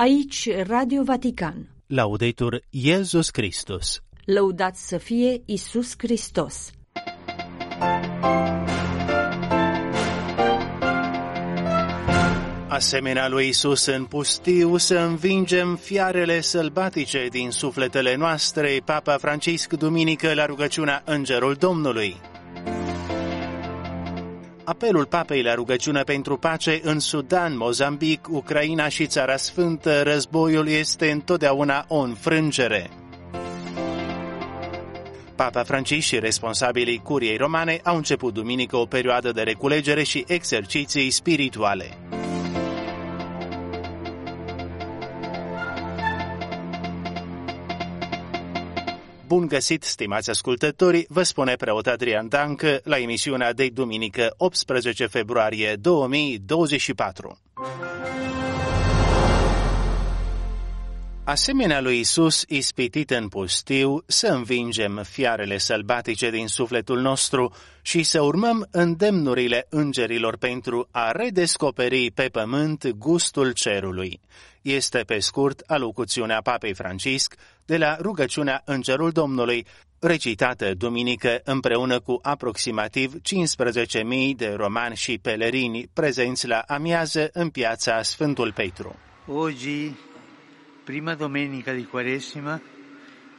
Aici Radio Vatican. Laudetur Iesus Christus. Lăudați să fie Isus Hristos. Asemenea lui Isus în pustiu să învingem fiarele sălbatice din sufletele noastre, Papa Francisc duminică la rugăciunea Îngerul Domnului. Apelul papei la rugăciune pentru pace în Sudan, Mozambic, Ucraina și Țara Sfântă, războiul este întotdeauna o înfrângere. Papa Francis și responsabilii curiei romane au început duminică o perioadă de reculegere și exerciții spirituale. Bun găsit, stimați ascultători, vă spune preot Adrian Dancă la emisiunea de duminică 18 februarie 2024. Asemenea lui Isus, ispitit în pustiu, să învingem fiarele sălbatice din sufletul nostru și să urmăm îndemnurile îngerilor pentru a redescoperi pe pământ gustul cerului. Este pe scurt alocuțiunea Papei Francisc de la rugăciunea Îngerul Domnului, recitată duminică împreună cu aproximativ 15.000 de romani și pelerini prezenți la amiază în piața Sfântul Petru. Oggi, prima domenica di Quaresima,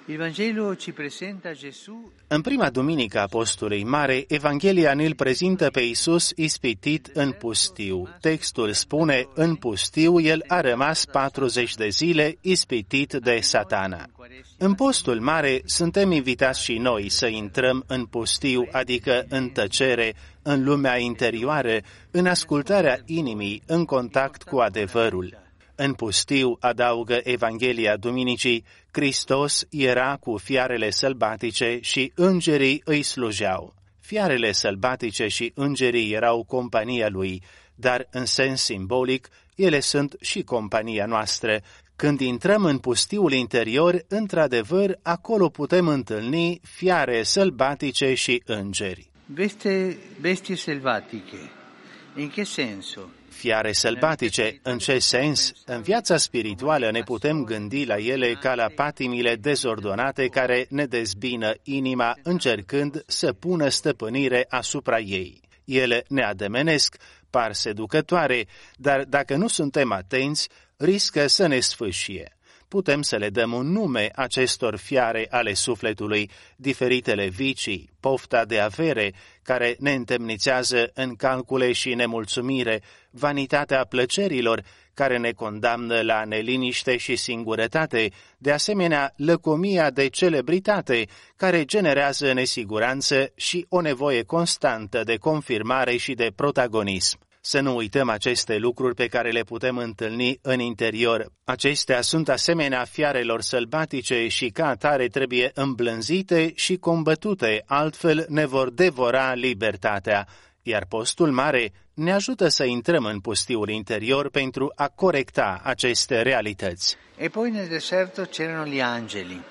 il Vangelo ci presenta Gesù În prima duminică a postului mare, Evanghelia ne-l prezintă pe Isus ispitit în pustiu. Textul spune, în pustiu el a rămas 40 de zile ispitit de satana. În postul mare suntem invitați și noi să intrăm în pustiu, adică în tăcere, în lumea interioară, în ascultarea inimii, în contact cu adevărul. În pustiu, adaugă Evanghelia Duminicii, Hristos era cu fiarele sălbatice și îngerii îi slujeau. Fiarele sălbatice și îngerii erau compania lui, dar în sens simbolic, ele sunt și compania noastră. Când intrăm în pustiul interior, într-adevăr, acolo putem întâlni fiare sălbatice și îngeri. Veste bestie selvatiche. In che senso? Fiare sălbatice, în ce sens? În viața spirituală ne putem gândi la ele ca la patimile dezordonate care ne dezbină inima încercând să pună stăpânire asupra ei. Ele ne ademenesc, par seducătoare, dar dacă nu suntem atenți, riscă să ne sfâșie putem să le dăm un nume acestor fiare ale sufletului, diferitele vicii, pofta de avere, care ne întemnițează în calcule și nemulțumire, vanitatea plăcerilor, care ne condamnă la neliniște și singurătate, de asemenea lăcomia de celebritate, care generează nesiguranță și o nevoie constantă de confirmare și de protagonism. Să nu uităm aceste lucruri pe care le putem întâlni în interior. Acestea sunt asemenea fiarelor sălbatice și ca atare trebuie îmblânzite și combătute, altfel ne vor devora libertatea. Iar postul mare ne ajută să intrăm în pustiul interior pentru a corecta aceste realități. E poi nel deserto c'erano gli angeli.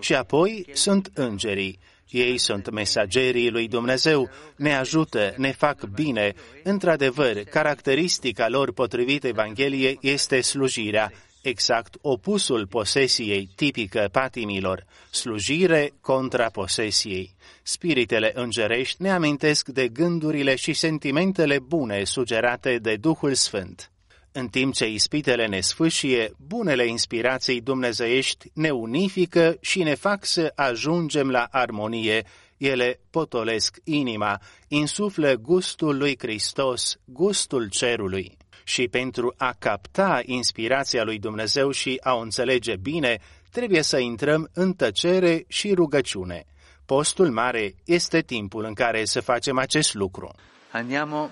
Și apoi sunt îngerii. Ei sunt mesagerii lui Dumnezeu, ne ajută, ne fac bine. Într-adevăr, caracteristica lor potrivit Evangheliei este slujirea, exact opusul posesiei tipică patimilor, slujire contra posesiei. Spiritele îngerești ne amintesc de gândurile și sentimentele bune sugerate de Duhul Sfânt. În timp ce ispitele ne sfâșie, bunele inspirații dumnezeiești ne unifică și ne fac să ajungem la armonie. Ele potolesc inima, insuflă gustul lui Hristos, gustul cerului. Și pentru a capta inspirația lui Dumnezeu și a o înțelege bine, trebuie să intrăm în tăcere și rugăciune. Postul mare este timpul în care să facem acest lucru. Andiamo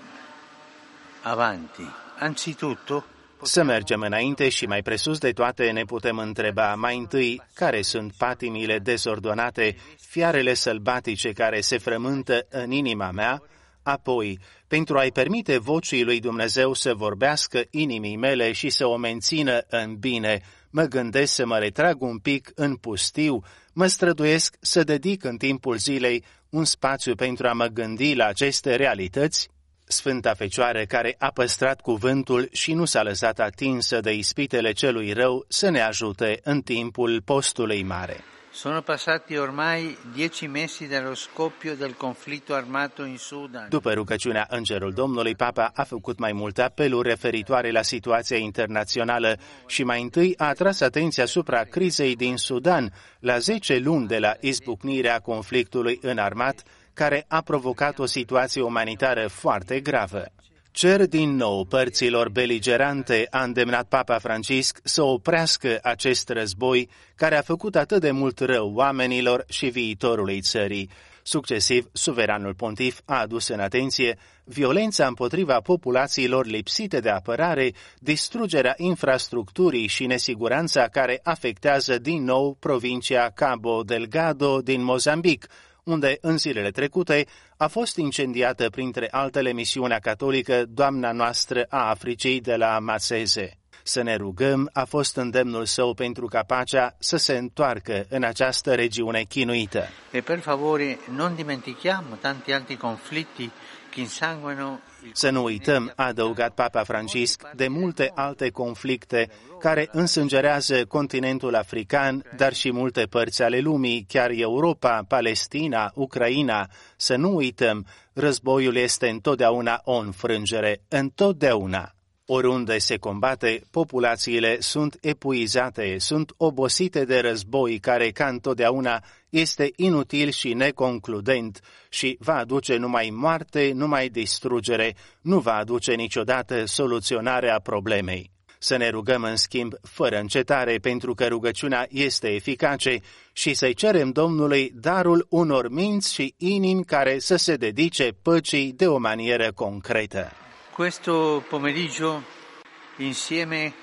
avanti. Anzitutto, Să mergem înainte și mai presus de toate ne putem întreba mai întâi care sunt patimile dezordonate, fiarele sălbatice care se frământă în inima mea, apoi, pentru a-i permite vocii lui Dumnezeu să vorbească inimii mele și să o mențină în bine, mă gândesc să mă retrag un pic în pustiu, mă străduiesc să dedic în timpul zilei un spațiu pentru a mă gândi la aceste realități Sfânta Fecioară care a păstrat cuvântul și nu s-a lăsat atinsă de ispitele celui rău să ne ajute în timpul postului mare. Sono passati ormai dieci mesi dallo scoppio del conflitto armato in Sudan. După rugăciunea Îngerul Domnului, Papa a făcut mai multe apeluri referitoare la situația internațională și mai întâi a atras atenția asupra crizei din Sudan, la 10 luni de la izbucnirea conflictului înarmat, care a provocat o situație umanitară foarte gravă. Cer din nou părților beligerante, a îndemnat Papa Francisc să oprească acest război care a făcut atât de mult rău oamenilor și viitorului țării. Succesiv, suveranul pontif a adus în atenție violența împotriva populațiilor lipsite de apărare, distrugerea infrastructurii și nesiguranța care afectează din nou provincia Cabo Delgado din Mozambic, unde în zilele trecute a fost incendiată printre altele misiunea catolică Doamna noastră a Africii de la Masese. Să ne rugăm a fost îndemnul său pentru ca pacea să se întoarcă în această regiune chinuită. E per favore non dimentichiamo tanti altri conflitti che insanguano să nu uităm, a adăugat Papa Francisc, de multe alte conflicte care însângerează continentul african, dar și multe părți ale lumii, chiar Europa, Palestina, Ucraina. Să nu uităm, războiul este întotdeauna o înfrângere, întotdeauna. Oriunde se combate, populațiile sunt epuizate, sunt obosite de război care, ca întotdeauna, este inutil și neconcludent și va aduce numai moarte, numai distrugere, nu va aduce niciodată soluționarea problemei. Să ne rugăm în schimb fără încetare pentru că rugăciunea este eficace și să-i cerem Domnului darul unor minți și inimi care să se dedice păcii de o manieră concretă. Questo pomeriggio, insieme con i collaboratori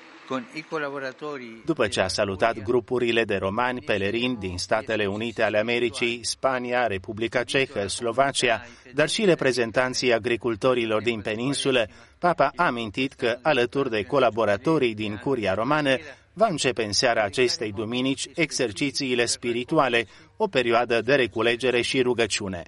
După ce a salutat grupurile de romani pelerini din Statele Unite ale Americii, Spania, Republica Cehă, Slovacia, dar și reprezentanții agricultorilor din peninsulă, Papa a amintit că, alături de colaboratorii din Curia Romană, va începe în seara acestei duminici exercițiile spirituale, o perioadă de reculegere și rugăciune.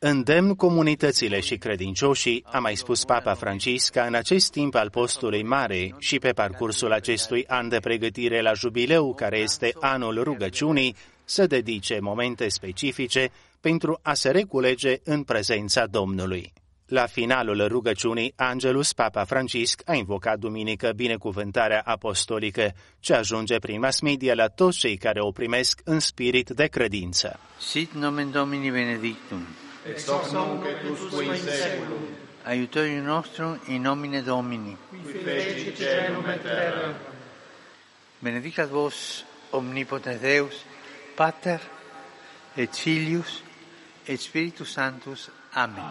Îndemn comunitățile și credincioșii, a mai spus Papa Francisc, ca în acest timp al postului mare și pe parcursul acestui an de pregătire la jubileu, care este anul rugăciunii, să dedice momente specifice pentru a se reculege în prezența Domnului. La finalul rugăciunii, Angelus Papa Francisc a invocat duminică binecuvântarea apostolică, ce ajunge prin mass media la toți cei care o primesc în spirit de credință. Sit nomen Domini benedictum. Ex hoc nunc et usque in seculum, Aiutorium nostrum in nomine Domini. qui feci celum et terra. Benedicat vos omnipotens Deus, Pater et Filius et Spiritus Sanctus. Amen.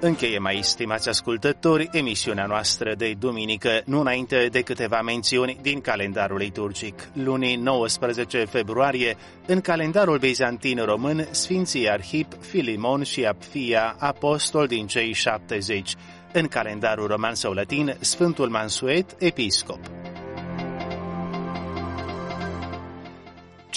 Încheiem aici, stimați ascultători, emisiunea noastră de duminică, nu înainte de câteva mențiuni din calendarul liturgic. Lunii 19 februarie, în calendarul bizantin român, Sfinții Arhip, Filimon și Apfia, apostol din cei 70. În calendarul roman sau latin, Sfântul Mansuet, episcop.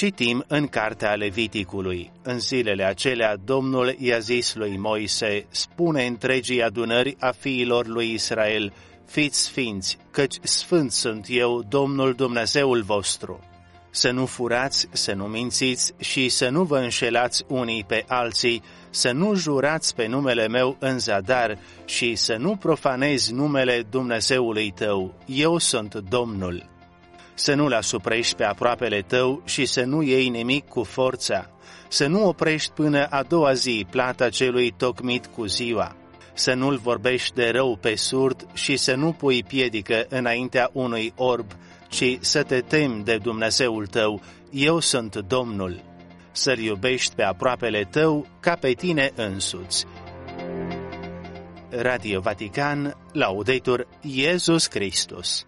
Citim în cartea Leviticului. În zilele acelea, Domnul i-a zis lui Moise, spune întregii adunări a fiilor lui Israel, fiți sfinți, căci sfânt sunt eu, Domnul Dumnezeul vostru. Să nu furați, să nu mințiți și să nu vă înșelați unii pe alții, să nu jurați pe numele meu în zadar și să nu profanezi numele Dumnezeului tău. Eu sunt Domnul să nu-l asuprești pe aproapele tău și să nu iei nimic cu forța, să nu oprești până a doua zi plata celui tocmit cu ziua, să nu-l vorbești de rău pe surd și să nu pui piedică înaintea unui orb, ci să te temi de Dumnezeul tău, eu sunt Domnul. Să-l iubești pe aproapele tău ca pe tine însuți. Radio Vatican, Laudetur Iesus Christus.